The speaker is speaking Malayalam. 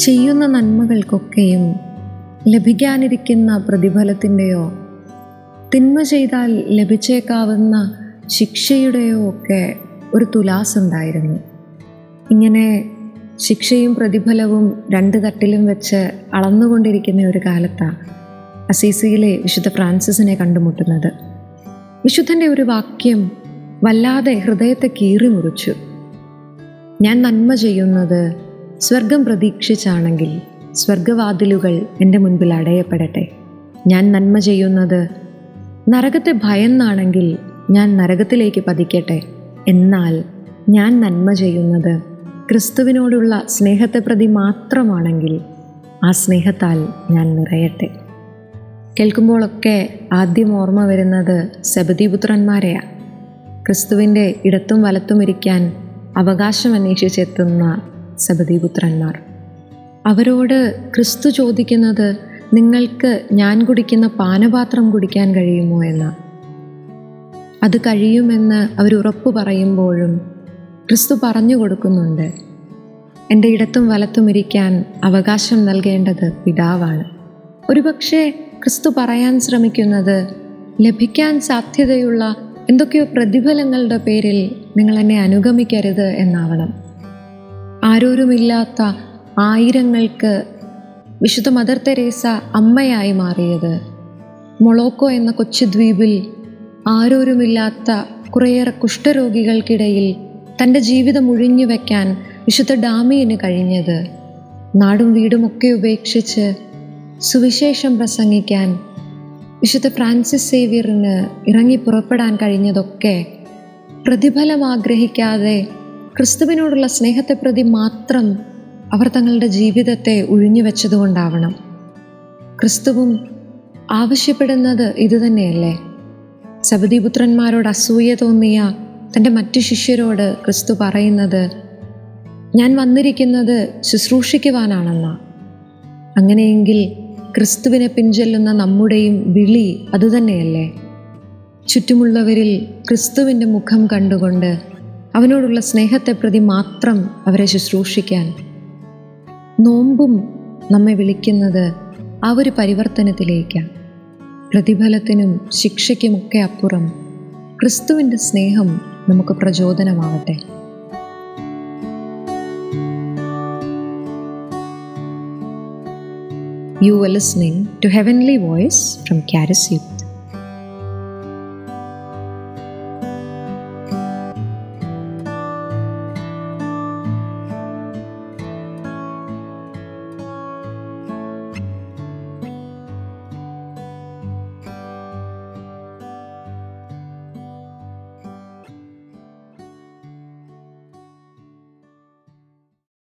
ചെയ്യുന്ന നന്മകൾക്കൊക്കെയും ലഭിക്കാനിരിക്കുന്ന പ്രതിഫലത്തിന്റെയോ തിന്മ ചെയ്താൽ ലഭിച്ചേക്കാവുന്ന ശിക്ഷയുടെയോ ഒക്കെ ഒരു തുലാസുണ്ടായിരുന്നു. ഇങ്ങനെ ശിക്ഷയും പ്രതിഫലവും രണ്ട് തട്ടിലും വെച്ച് അളന്നുകൊണ്ടിരിക്കുന്ന ഒരു കാലത്താണ് അസീസിയിലെ വിശുദ്ധ ഫ്രാൻസിസിനെ കണ്ടുമുട്ടുന്നത്. വിശുദ്ധന്റെ ഒരു വാക്യം വല്ലാതെ ഹൃദയത്തെ കീറി മുറിച്ചു ഞാൻ നന്മ ചെയ്യുന്നത് സ്വർഗം പ്രതീക്ഷിച്ചാണെങ്കിൽ സ്വർഗവാതിലുകൾ എന്റെ മുൻപിൽ അടയപ്പെടട്ടെ. ഞാൻ നന്മ ചെയ്യുന്നത് നരകത്തെ ഭയന്നാണെങ്കിൽ ഞാൻ നരകത്തിലേക്ക് പതിക്കട്ടെ. എന്നാൽ ഞാൻ നന്മ ചെയ്യുന്നത് ക്രിസ്തുവിനോടുള്ള സ്നേഹത്തെ പ്രതി മാത്രമാണെങ്കിൽ ആ സ്നേഹത്താൽ ഞാൻ നിറയട്ടെ. കേൾക്കുമ്പോഴൊക്കെ ആദ്യം ഓർമ്മ വരുന്നത് സബദീപുത്രന്മാരെയാണ് ക്രിസ്തുവിന്റെ ഇടത്തും വലത്തും ഇരിക്കാൻ അവകാശം അന്വേഷിച്ചെത്തുന്ന സബദീപുത്രന്മാർ അവരോട് ക്രിസ്തു ചോദിക്കുന്നത് നിങ്ങൾക്ക് ഞാൻ കുടിക്കുന്ന പാനപാത്രം കുടിക്കാൻ കഴിയുമോ എന്ന്? അത് കഴിയുമെന്ന് അവർ ഉറപ്പ് പറയുമ്പോഴും ക്രിസ്തു പറഞ്ഞു കൊടുക്കുന്നുണ്ട് എന്റെ ഇടത്തും വലത്തും ഇരിക്കാൻ അവകാശം നൽകേണ്ടത് പിതാവാണ്. ഒരുപക്ഷെ ക്രിസ്തു പറയാൻ ശ്രമിക്കുന്നത് ലഭിക്കാൻ സാധ്യതയുള്ള എന്തൊക്കെയോ പ്രതിഫലങ്ങളുടെ പേരിൽ നിങ്ങൾ എന്നെ അനുഗമിക്കരുത് എന്നാവണം. ആരോരുമില്ലാത്ത ആയിരങ്ങൾക്ക് വിശുദ്ധ മദർ തെരേസ അമ്മയായി മാറിയത്. മൊളോക്കോ എന്ന കൊച്ചു ദ്വീപിൽ ആരോരുമില്ലാത്ത കുറേയേറെ കുഷ്ഠരോഗികൾക്കിടയിൽ തന്റെ ജീവിതം ഒഴിഞ്ഞു വയ്ക്കാൻ വിശുദ്ധ ഡാമിയന് കഴിഞ്ഞത്. നാടും വീടുമൊക്കെ ഉപേക്ഷിച്ച് സുവിശേഷം പ്രസംഗിക്കാൻ വിശുദ്ധ ഫ്രാൻസിസ് സേവ്യറിന് ഇറങ്ങി പുറപ്പെടാൻ കഴിഞ്ഞതൊക്കെ പ്രതിഫലം ആഗ്രഹിക്കാതെ ക്രിസ്തുവിനോടുള്ള സ്നേഹത്തെ പ്രതി മാത്രം അവർ തങ്ങളുടെ ജീവിതത്തെ ഒഴിഞ്ഞു വെച്ചതുകൊണ്ടാവണം. ക്രിസ്തുവും ആവശ്യപ്പെടുന്നത് ഇതുതന്നെയല്ലേ സബദീപുത്രന്മാരോട് അസൂയ തോന്നിയ തന്റെ മറ്റു ശിഷ്യരോട് ക്രിസ്തു പറയുന്നത് ഞാൻ വന്നിരിക്കുന്നത് ശുശ്രൂഷിക്കുവാനാണെന്ന. അങ്ങനെയെങ്കിൽ ക്രിസ്തുവിനെ പിൻചെല്ലുന്ന നമ്മുടെയും വിളി അതുതന്നെയല്ലേ ചുറ്റുമുള്ളവരിൽ ക്രിസ്തുവിന്റെ മുഖം കണ്ടുകൊണ്ട് അവനോടുള്ള സ്നേഹത്തെ പ്രതി മാത്രം അവരെ ശുശ്രൂഷിക്കാൻ. നോമ്പും നമ്മെ വിളിക്കുന്നത് ആ ഒരു പരിവർത്തനത്തിലേക്കാണ്. പ്രതിഫലത്തിനും ശിക്ഷയ്ക്കുമൊക്കെ അപ്പുറം ക്രിസ്തുവിന്റെ സ്നേഹം നമുക്ക് പ്രചോദനമാവട്ടെ. You were listening to Heavenly Voice from Caris